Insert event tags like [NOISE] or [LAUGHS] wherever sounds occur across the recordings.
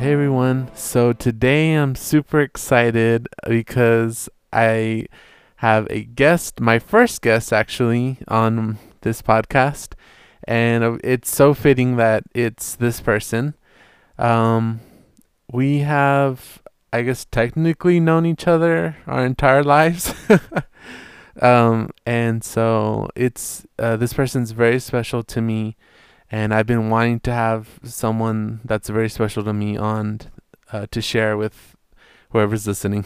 Hey everyone. So today I'm super excited because I have a guest, my first guest actually, on this podcast. And it's so fitting that it's this person. Um, we have, I guess, technically known each other our entire lives. [LAUGHS] um, and so it's, uh, this person's very special to me and I've been wanting to have someone that's very special to me on uh, to share with whoever's listening.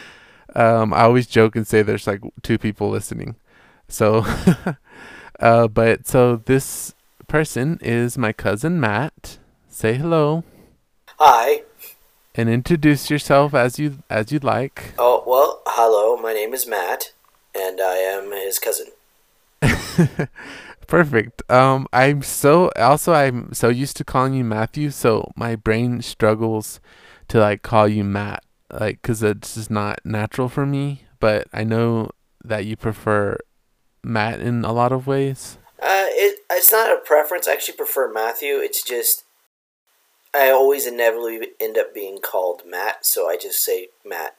[LAUGHS] um, I always joke and say there's like two people listening, so [LAUGHS] uh, but so this person is my cousin Matt. Say hello. Hi. And introduce yourself as you as you'd like. Oh well, hello. My name is Matt, and I am his cousin. [LAUGHS] Perfect. Um, I'm so also I'm so used to calling you Matthew, so my brain struggles to like call you Matt, like because it's just not natural for me. But I know that you prefer Matt in a lot of ways. Uh, it it's not a preference. I actually prefer Matthew. It's just I always inevitably end up being called Matt, so I just say Matt.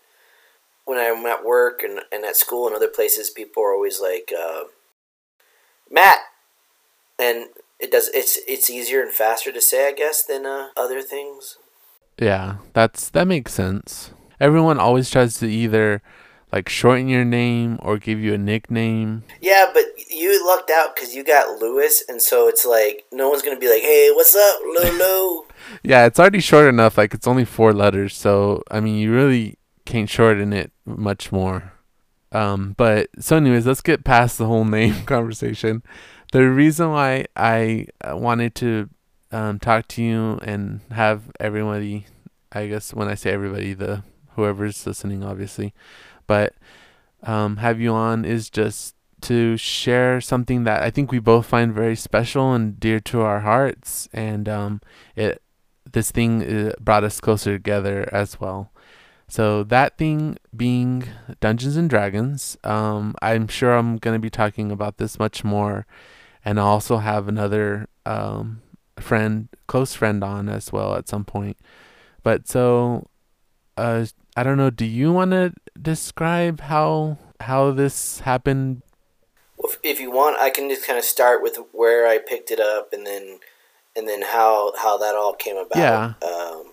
When I'm at work and, and at school and other places, people are always like, uh, Matt, and it does it's it's easier and faster to say, I guess, than uh, other things. Yeah, that's that makes sense. Everyone always tries to either like shorten your name or give you a nickname. Yeah, but you lucked out because you got Lewis, and so it's like no one's gonna be like, "Hey, what's up, Lulu?" [LAUGHS] yeah, it's already short enough. Like it's only four letters, so I mean, you really can't shorten it much more. Um, but so, anyways, let's get past the whole name [LAUGHS] conversation the reason why I uh, wanted to um, talk to you and have everybody, I guess when I say everybody, the whoever's listening, obviously, but um, have you on is just to share something that I think we both find very special and dear to our hearts, and um, it this thing uh, brought us closer together as well. So that thing being Dungeons and Dragons, um, I'm sure I'm gonna be talking about this much more and I also have another um, friend, close friend, on as well at some point. But so, uh, I don't know. Do you want to describe how how this happened? Well, if you want, I can just kind of start with where I picked it up, and then and then how how that all came about. Yeah. Um,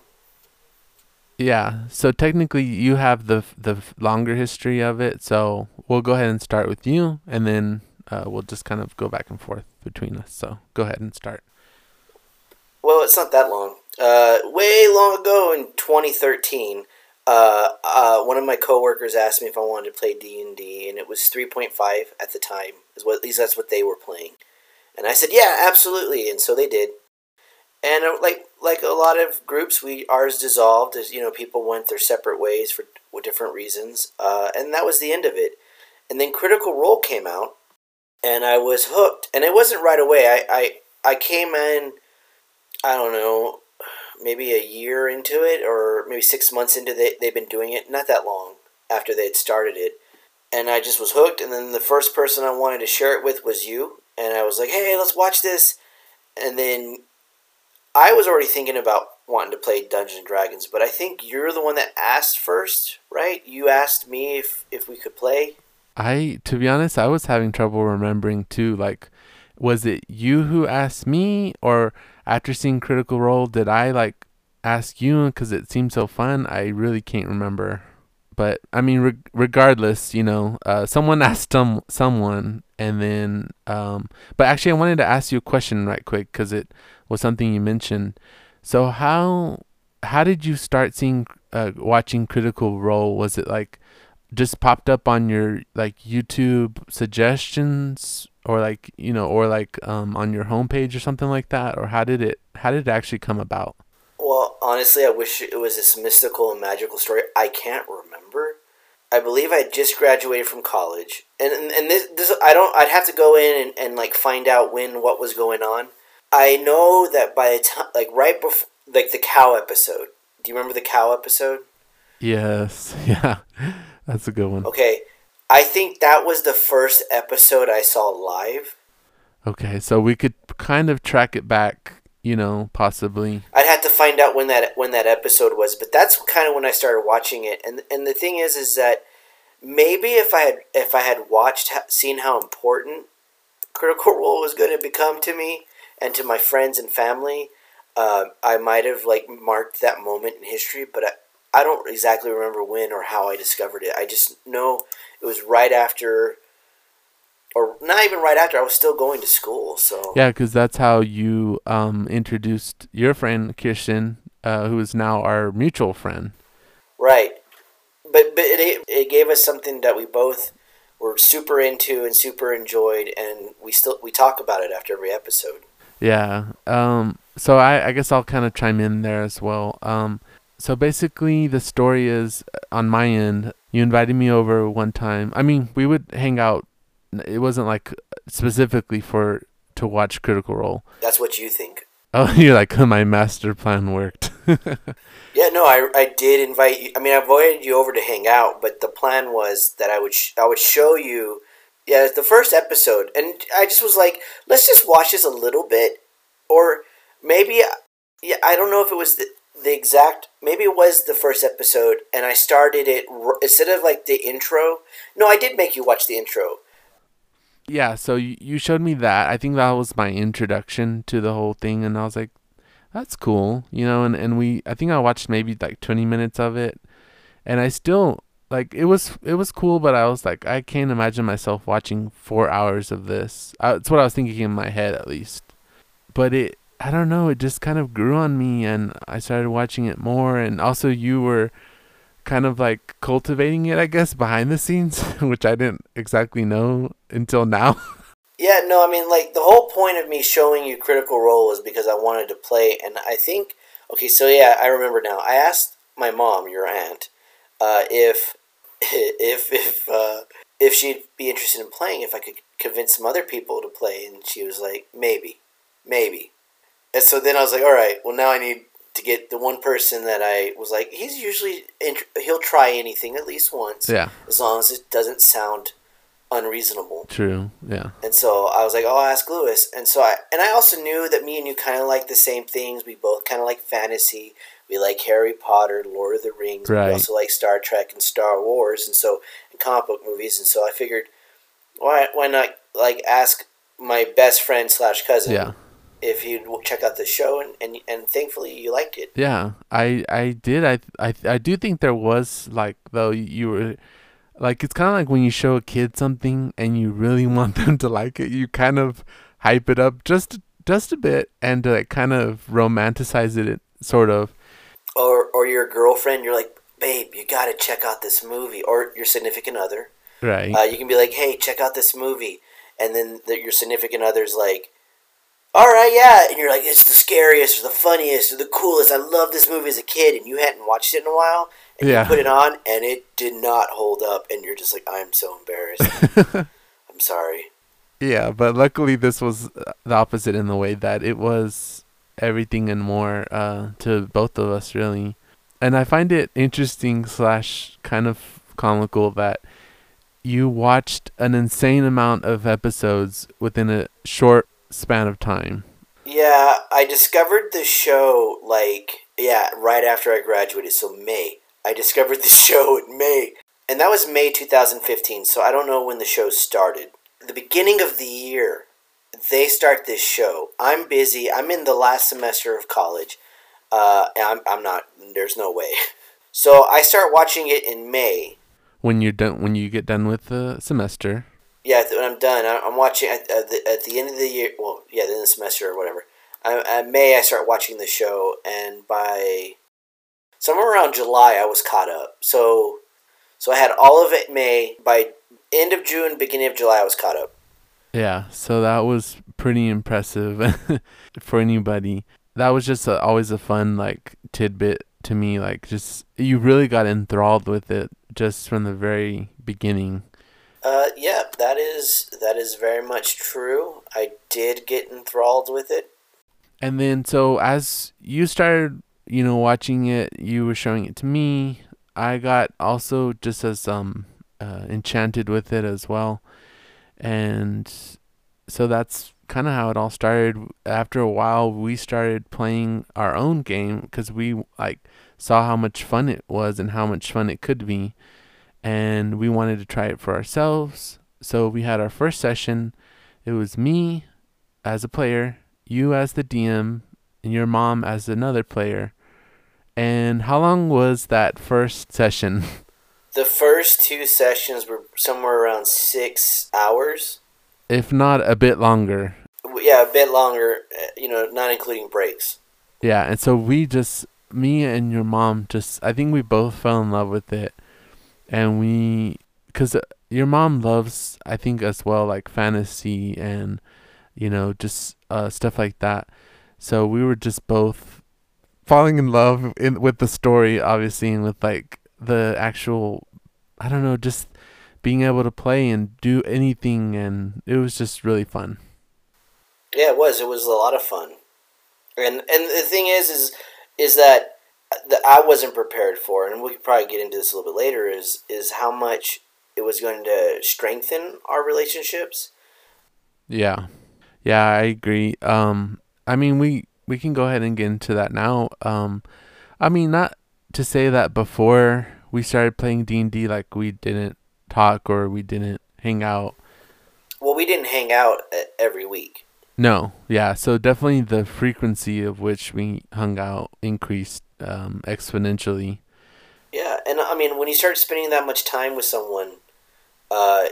yeah. So technically, you have the the longer history of it. So we'll go ahead and start with you, and then uh, we'll just kind of go back and forth between us. So go ahead and start. Well, it's not that long. Uh, way long ago in 2013, uh, uh, one of my coworkers asked me if I wanted to play D and D, and it was 3.5 at the time. Is what at least that's what they were playing, and I said, "Yeah, absolutely," and so they did. And uh, like like a lot of groups, we ours dissolved as you know people went their separate ways for different reasons, uh, and that was the end of it. And then Critical Role came out, and I was hooked. And it wasn't right away. I, I, I came in, I don't know, maybe a year into it, or maybe six months into it. They've been doing it, not that long after they had started it. And I just was hooked. And then the first person I wanted to share it with was you. And I was like, hey, let's watch this. And then I was already thinking about wanting to play Dungeons and Dragons, but I think you're the one that asked first, right? You asked me if, if we could play. I to be honest, I was having trouble remembering too. Like, was it you who asked me, or after seeing Critical Role, did I like ask you because it seemed so fun? I really can't remember. But I mean, re- regardless, you know, uh, someone [LAUGHS] asked some someone, and then, um, but actually, I wanted to ask you a question right quick because it was something you mentioned. So how how did you start seeing uh, watching Critical Role? Was it like just popped up on your like YouTube suggestions or like you know or like um, on your homepage or something like that? Or how did it how did it actually come about? Well honestly i wish it was this mystical and magical story. I can't remember. I believe i just graduated from college. And and this, this i don't i'd have to go in and, and like find out when what was going on. I know that by the time like right before like the cow episode. Do you remember the cow episode? Yes. [LAUGHS] Yeah that's a good one. Okay. I think that was the first episode I saw live. Okay, so we could kind of track it back you know, possibly. I'd have to find out when that when that episode was, but that's kind of when I started watching it. And and the thing is, is that maybe if I had if I had watched seen how important Critical Role was going to become to me and to my friends and family, uh, I might have like marked that moment in history. But I, I don't exactly remember when or how I discovered it. I just know it was right after or not even right after I was still going to school. So yeah, because that's how you um, introduced your friend Kirsten, uh, who is now our mutual friend. Right, but but it it gave us something that we both were super into and super enjoyed, and we still we talk about it after every episode. Yeah. Um. So I I guess I'll kind of chime in there as well. Um. So basically, the story is uh, on my end. You invited me over one time. I mean, we would hang out it wasn't like specifically for to watch Critical Role. That's what you think. Oh, [LAUGHS] you're like my master plan worked. [LAUGHS] yeah, no, I, I did invite you. I mean, I invited you over to hang out, but the plan was that I would sh- I would show you. Yeah, the first episode, and I just was like, let's just watch this a little bit, or maybe yeah, I don't know if it was the the exact maybe it was the first episode, and I started it instead of like the intro. No, I did make you watch the intro yeah, so you, showed me that. I think that was my introduction to the whole thing, and I was like, that's cool, you know. And and we, I think I watched maybe like twenty minutes of it, and I still like it was it was cool, but I was like, I can't imagine myself watching four hours of this. Uh, that's what I was thinking in my head, at least. But it, I don't know, it just kind of grew on me, and I started watching it more. And also, you were kind of like cultivating it, I guess, behind the scenes, [LAUGHS] which I didn't exactly know until now. [LAUGHS] yeah, no, I mean, like the whole point of me showing you Critical Role was because I wanted to play, and I think, okay, so yeah, I remember now. I asked my mom, your aunt, uh, if [LAUGHS] if if uh, if she'd be interested in playing, if I could convince some other people to play, and she was like, maybe, maybe. And so then I was like, all right, well now I need to get the one person that I was like, he's usually he'll try anything at least once. Yeah. As long as it doesn't sound unreasonable. True. Yeah. And so I was like, oh, I'll ask Lewis. And so I and I also knew that me and you kind of like the same things. We both kind of like fantasy. We like Harry Potter, Lord of the Rings. Right. We also like Star Trek and Star Wars, and so and comic book movies. And so I figured, why why not like ask my best friend slash cousin yeah if you'd check out the show and, and and thankfully you liked it. Yeah, I I did. I I I do think there was like though you were like it's kind of like when you show a kid something and you really [LAUGHS] want them to like it, you kind of hype it up just just a bit and to like kind of romanticize it sort of. Or or your girlfriend, you're like, babe, you got to check out this movie, or your significant other. Right. Uh, you can be like, hey, check out this movie, and then the, your significant other's like all right, yeah, and you're like, it's the scariest or the funniest or the coolest. I love this movie as a kid, and you hadn't watched it in a while, and yeah. you put it on, and it did not hold up, and you're just like, I'm so embarrassed. [LAUGHS] I'm sorry. Yeah, but luckily this was the opposite in the way that it was everything and more uh, to both of us, really. And I find it interesting slash kind of comical that you watched an insane amount of episodes within a short span of time. Yeah, I discovered the show like yeah, right after I graduated, so May. I discovered the [LAUGHS] show in May. And that was May 2015, so I don't know when the show started. The beginning of the year, they start this show. I'm busy. I'm in the last semester of college. Uh, I'm, I'm not. There's no way. [LAUGHS] So I start watching it in May. When you're done, when you get done with the semester yeah, when I'm done, I'm watching at, the, at the end of the year. Well, yeah, the end of the semester or whatever. I, May, I start watching the show, and by somewhere around July, I was caught up. So, so I had all of it May. By end of June, beginning of July, I was caught up. Yeah, so that was pretty impressive [LAUGHS] for anybody. That was just a, always a fun like tidbit to me. Like, just you really got enthralled with it just from the very beginning. Uh, yeah, that is that is very much true. I did get enthralled with it. And then, so as you started, you know, watching it, you were showing it to me. I got also just as um uh, enchanted with it as well, and so that's kind of how it all started. After a while, we started playing our own game because we like saw how much fun it was and how much fun it could be, and we wanted to try it for ourselves. So we had our first session. It was me as a player, you as the DM, and your mom as another player. And how long was that first session? [LAUGHS] The first two sessions were somewhere around six hours. If not a bit longer. Yeah, a bit longer, uh, you know, not including breaks. Yeah, and so we just, me and your mom just, I think we both fell in love with it. And we, because your mom loves, I think, as well, like fantasy and, you know, just uh, stuff like that. So we were just both falling in love in, with the story, obviously, and with like the actual I don't know, just being able to play and do anything and it was just really fun. Yeah, it was. It was a lot of fun. And and the thing is is is that that I wasn't prepared for and we could probably get into this a little bit later is is how much it was going to strengthen our relationships. Yeah. Yeah, I agree. Um I mean we we can go ahead and get into that now. Um I mean not to say that before we started playing D&D like we didn't talk or we didn't hang out. Well, we didn't hang out every week. No, yeah. So definitely the frequency of which we hung out increased um, exponentially. Yeah, and I mean, when you start spending that much time with someone, uh,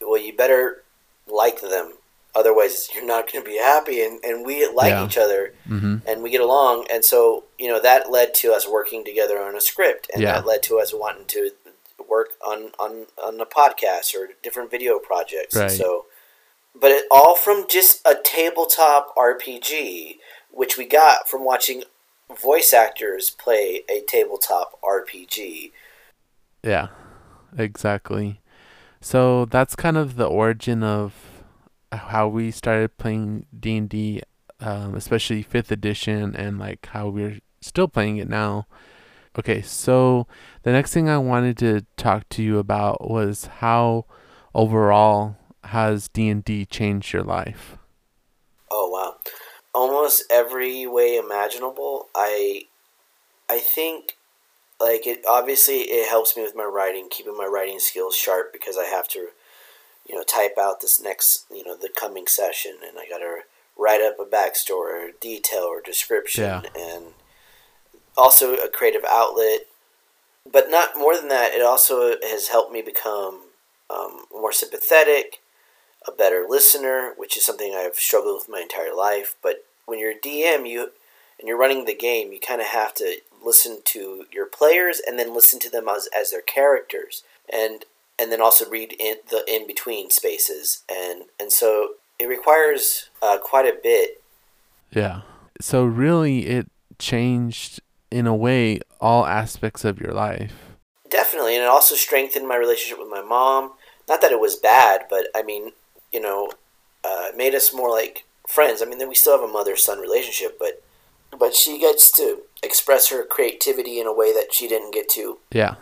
well, you better like them otherwise you're not going to be happy and, and we like yeah. each other mm-hmm. and we get along and so you know that led to us working together on a script and yeah. that led to us wanting to work on on on a podcast or different video projects right. so but it all from just a tabletop rpg which we got from watching voice actors play a tabletop rpg yeah exactly so that's kind of the origin of how we started playing D and D, um, especially fifth edition, and like how we're still playing it now. Okay, so the next thing I wanted to talk to you about was how overall has D and D changed your life? Almost every way imaginable. I, I think, like it. Obviously, it helps me with my writing, keeping my writing skills sharp because I have to you know, type out this next, you know, the coming session, and I got to write up a backstory, or detail, or description, yeah. and also a creative outlet. But not more than that, it also has helped me become um, more sympathetic, a better listener, which is something I've struggled with my entire life. But when you're a DM, you and you're running the game, you kind of have to listen to your players and then listen to them as, as their characters. And and then also read in the in between spaces, and and so it requires uh, quite a bit. Yeah. So really, it changed in a way all aspects of your life. Definitely, and it also strengthened my relationship with my mom. Not that it was bad, but I mean, you know, uh, it made us more like friends. I mean, then we still have a mother son relationship, but but she gets to express her creativity in a way that she didn't get to. Yeah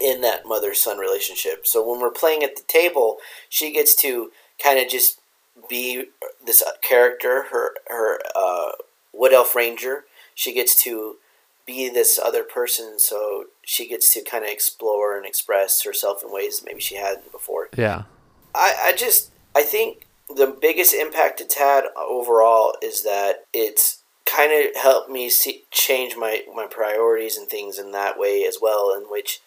in that mother son relationship. So when we're playing at the table, she gets to kind of just be this character, her her uh, wood elf ranger. She gets to be this other person, so she gets to kind of explore and express herself in ways maybe she hadn't before. Yeah, I I just I think the biggest impact it's had overall is that it's kind of helped me see, change my my priorities and things in that way as well, in which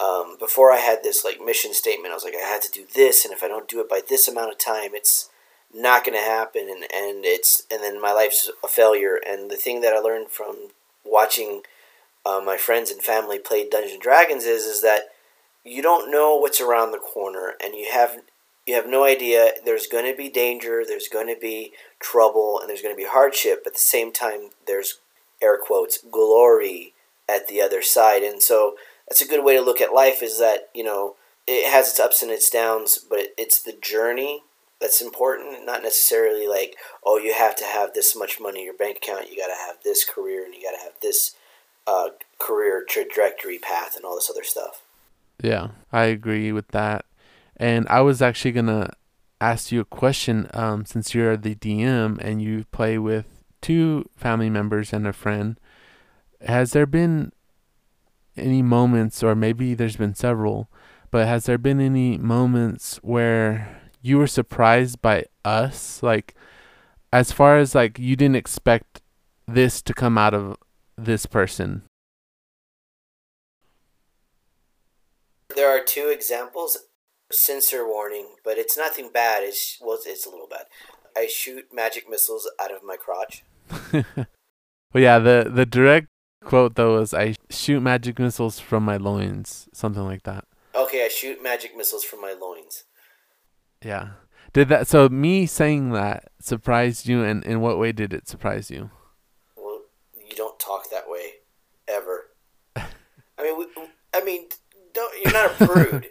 um, before I had this like mission statement, I was like, I had to do this, and if I don't do it by this amount of time, it's not going to happen, and and it's and then my life's a failure. And the thing that I learned from watching uh, my friends and family play Dungeons and Dragons is is that you don't know what's around the corner, and you have you have no idea. There's going to be danger, there's going to be trouble, and there's going to be hardship. But at the same time, there's air quotes glory at the other side, and so that's a good way to look at life is that you know it has its ups and its downs but it's the journey that's important not necessarily like oh you have to have this much money in your bank account you got to have this career and you got to have this uh, career trajectory path and all this other stuff yeah i agree with that and i was actually gonna ask you a question. Um, since you're the DM and you play with two family members and a friend, has there been any moments, or maybe there's been several, but has there been any moments where you were surprised by us? Like, as far as like you didn't expect this to come out of this person. There are two examples. Censor warning, but it's nothing bad. It's well, it's a little bad. I shoot magic missiles out of my crotch. [LAUGHS] well, yeah, the the direct quote though is I shoot magic missiles from my loins, something like that. Okay, I shoot magic missiles from my loins. Yeah. Did that so me saying that surprised you and in what way did it surprise you? Well, you don't talk that way ever. [LAUGHS] I mean, we, I mean, don't you're not a [LAUGHS] prude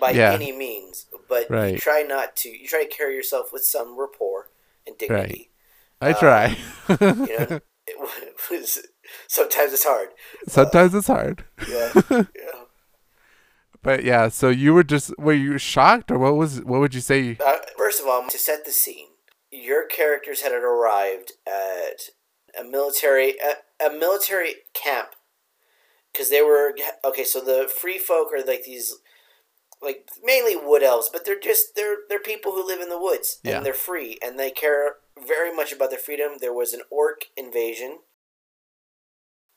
by Yeah. any means, but right. you try not to. You try to carry yourself with some rapport and dignity. I Uh, try. You know, it was sometimes it's hard. Sometimes it's hard. Yeah, [LAUGHS] yeah. But yeah, so you were just were you shocked or what was what would you say? Uh, first of all, to set the scene, your characters had arrived at a military a, a military camp because they were okay. So the free folk are like these, like mainly wood elves, but they're just they're they're people who live in the woods Yeah. and they're free and they care very much about their freedom. There was an orc invasion,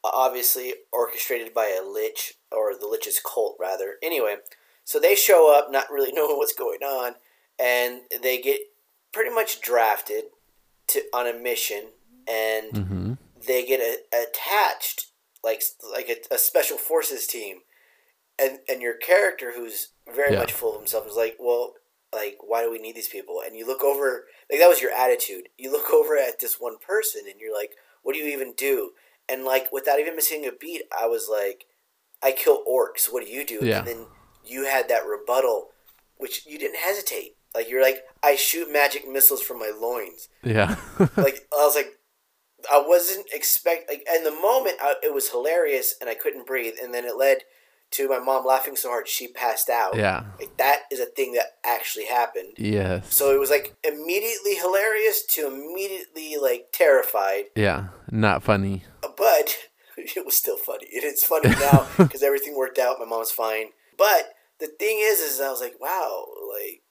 obviously orchestrated by a lich or the lich's cult rather. Anyway, so they show up not really [LAUGHS] knowing what's going on, and they get pretty much drafted to on a mission, and Mhm. they get a, attached like like a, a special forces team, and and your character who's very Yeah. much full of himself is like, well, like why do we need these people? And you look over like that was your attitude. You look [LAUGHS] over at this one person, and you're like, what do you even do? And like without even missing a beat, I was like, I kill orcs. What do you do? Yeah. And then you had that rebuttal, which you didn't hesitate. Like you're like, I shoot magic missiles from my loins Yeah. [LAUGHS] like I was like, I wasn't expect like in the moment I, it was hilarious and I couldn't breathe, and then it led to my mom laughing so hard she passed out. yeah. like that is a thing that actually happened. Yes. So it was like immediately hilarious to immediately like terrified, yeah. Not funny. but [LAUGHS] it was still funny. And it's funny now [LAUGHS] because everything worked out. My mom's fine, but the thing is, is I was like, wow, like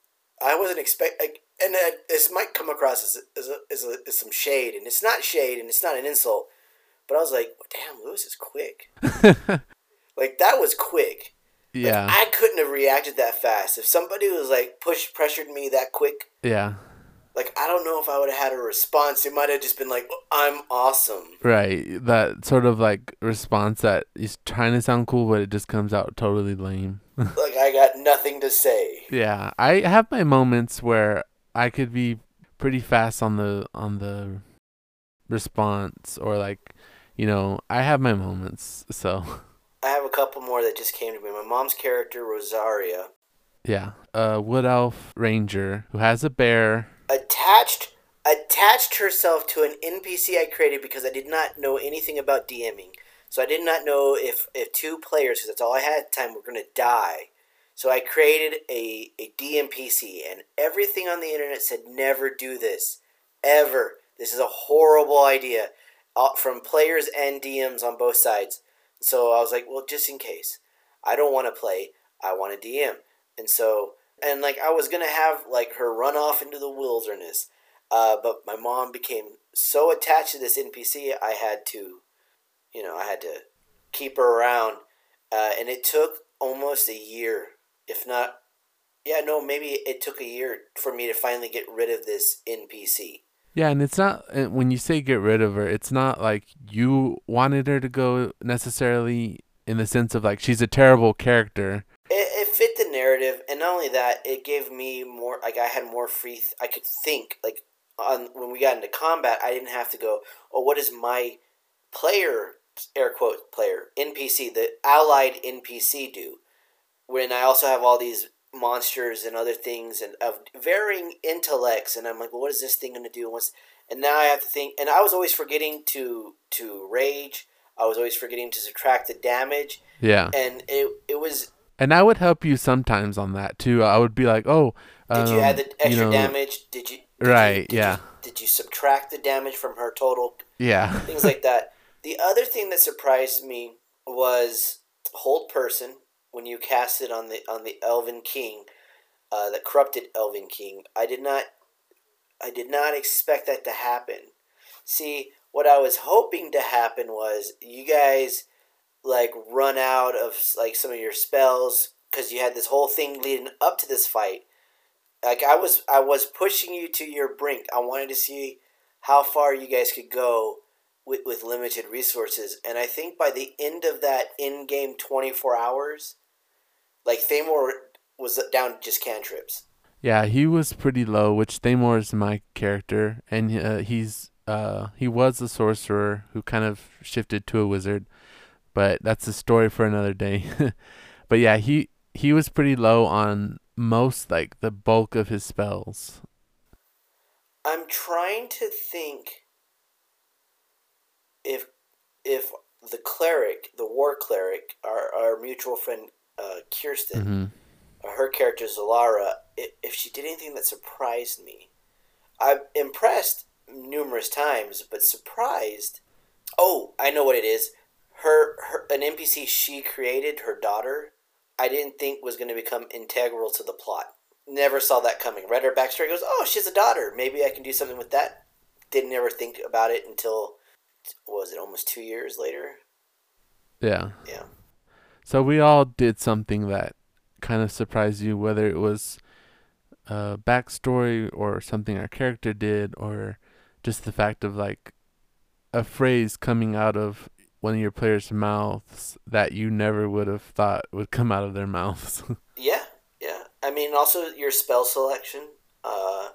I wasn't expect like, and uh, this might come across as as, a, as, a, as some shade, and it's not shade, and it's not an insult, but I was like, damn, Lewis is quick. [LAUGHS] like that was quick. Like, yeah. I couldn't have reacted that fast. If somebody was like push pressured me that quick, yeah. like I don't know if I would have had a response. It might have just been like, "I'm awesome." Right. That sort of like response that is trying to sound cool but it just comes out totally lame. [LAUGHS] like I got nothing to say. Yeah, I have my moments where I could be pretty fast on the on the response or like, you know, I have my moments. So, I have a couple more that just came to me. My mom's character Rosaria yeah. a wood elf ranger who has a bear. attached attached herself to an NPC I created because I did not know anything about DMing. So I did not know if if two players, because that's all I had at the time, were going to die. So I created a, a DMPC, and everything on the internet said never do this. Ever. This is a horrible idea. Uh, from players and DMs on both sides. So I was like, well, just in case. I don't want to play. I want to DM. And so, and like, I was to have like her run off into the wilderness. Uh, but my mom became so attached to this NPC, I had to, you know, I had to keep her around. Uh, and it took almost a year, if not, yeah, no, maybe it took a year for me to finally get rid of this NPC. Yeah, and it's not when you say get rid of her, it's not like you wanted her to go necessarily in the sense of like she's a terrible character. It, it fit the narrative, and not only that, it gave me more. Like I had more free. Th- I could think. Like on when we got into combat, I didn't have to go. Oh, what does my player air quote player NPC the allied NPC do? When I also have all these monsters and other things and of varying intellects, and I'm like, well, what is this thing going to do? What's and now I have to think. And I was always forgetting to to rage. I was always forgetting to subtract the damage, Yeah. and it it was And I would help you sometimes on that too. I would be like, "Oh, Did you Um, add the extra you know, damage? Did you? did you- Right, did you- yeah. did you subtract the damage from her total? Yeah. Things like that. The other thing that surprised me was hold person when you cast it on the on the Elven King, uh, the corrupted Elven King. I did not, I did not expect that to happen. See, what I was hoping to happen was you guys like run out of like some of your spells because you had this whole thing leading up to this fight. Like I was, I was pushing you to your brink. I wanted to see how far you guys could go with, with limited resources. And I think by the end of that in game 24 hours, like Thamor was down to just cantrips. Yeah, he was pretty low, which Thamor is my character, and uh, he's uh he was a sorcerer who kind of shifted to a wizard, but that's a story for another day. [LAUGHS] but yeah, he he was pretty low on most like the bulk of his spells. I'm trying to think if if the cleric, the war cleric, our, our mutual friend uh, Kirsten, hmm uh, her character Zalara, if she did anything that surprised me. I'm impressed numerous times, but surprised. Oh, I know what it is. Her, her an NPC she created, her daughter. I didn't think was going to become integral to the plot. Never saw that coming. Read her backstory. Goes, oh, she's a daughter. Maybe I can do something with that. Didn't ever think about it until what was it almost two years later. Yeah. Yeah. So we all did something that kind of surprised you, whether it was a backstory or something our character did, or just the fact of like a phrase coming out of one of your players' mouths that you never would have thought would come out of their mouths. [LAUGHS] Yeah, yeah. I mean, also your spell selection. Uh,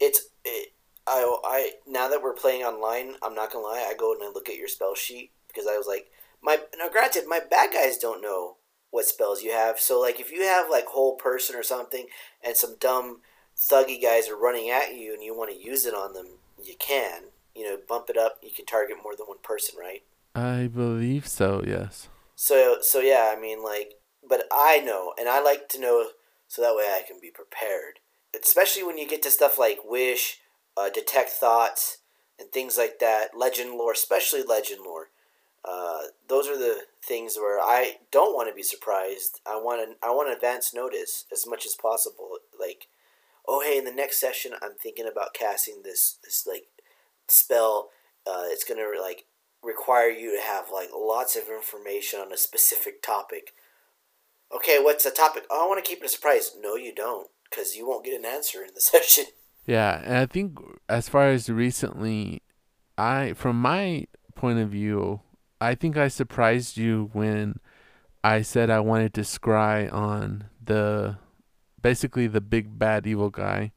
it's it, I I now that we're playing online, I'm not gonna lie. I go and I look at your spell sheet because I was like, my now granted, my bad guys don't know what spells you have. So like, if you have like hold person or something, and some dumb thuggy guys are running at you, and you want to use it on them, you can. You know, bump it up. You can target more than one person, right? I believe so, yes. So so yeah, I mean like, but I know, and I like to know so that way I can be prepared. Especially when you get to stuff like wish, uh, detect thoughts, and things like that. Legend lore, especially legend lore. Uh, those are the things where I don't want to be surprised. I want to I want advance notice as much as possible. Like, oh hey, in the next session, I'm thinking about casting this this like spell. Uh, it's gonna like require you to have like lots of information on a specific topic. Okay, what's the topic? Oh, I want to keep it a surprise. No, you don't, because you won't get an answer in the [LAUGHS] session. Yeah, and I think as far as recently, I from my point of view, I think I surprised you when I said I wanted to scry on the basically the big bad evil guy.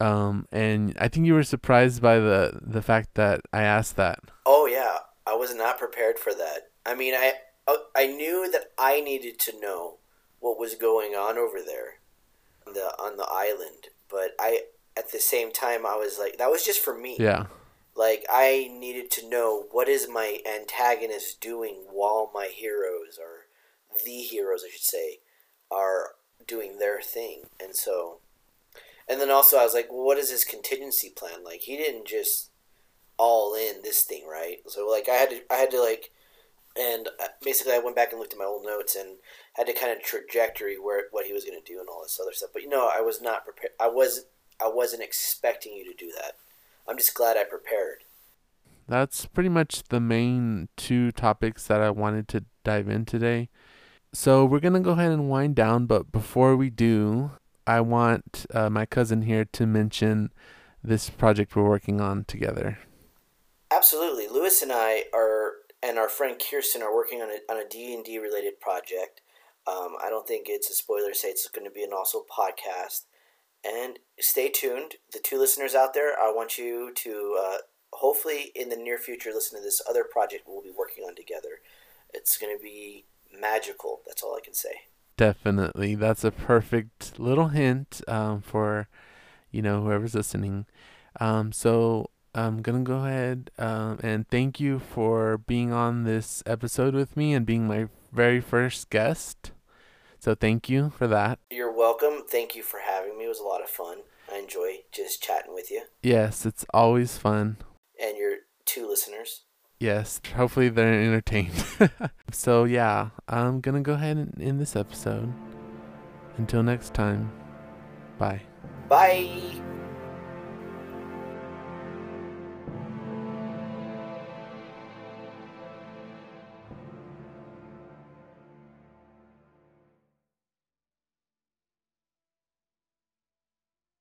Um, and I think you were surprised by the the fact that I asked that. Oh yeah, I was not prepared for that. I mean, I uh, I knew that I needed to know what was going on over there, on the on the island. But I, at the same time, I was like, that was just for me. Yeah. Like I needed to know what is my antagonist doing while my heroes or the heroes I should say are doing their thing. And so and then also I was like, well, what is his contingency plan? Like he didn't just all in this thing, right? So like I had to I had to like and uh, basically I went back and looked at my old notes and had to kind of trajectory where what he was going to do and all this other stuff. But you know, I was not prepared. I was I wasn't expecting you to do that. I'm just glad I prepared. That's pretty much the main two topics that I wanted to dive in today. So we're going to go ahead and wind down, but before we do, I want uh, my cousin here to mention this project we're working on together. Absolutely, Lewis and I are, and our friend Kirsten are working on a on a D and D related project. Um, I don't think it's a spoiler to say it's going to be an also podcast. And stay tuned, the two listeners out there. I want you to uh, hopefully in the near future listen to this other project we'll be working on together. It's going to be magical. That's all I can say. Definitely. That's a perfect little hint um, for, you know, whoever's listening. Um, so I'm going to go ahead um, and thank you for being on this episode with me and being my very first guest. So thank you for that. You're welcome. Thank you for having me. It was a lot of fun. I enjoy just chatting with you Yes, it's always fun. and your two listeners. Yes, hopefully they're entertained. [LAUGHS] so yeah, I'm gonna go ahead and end this episode. Until next time, bye. Bye.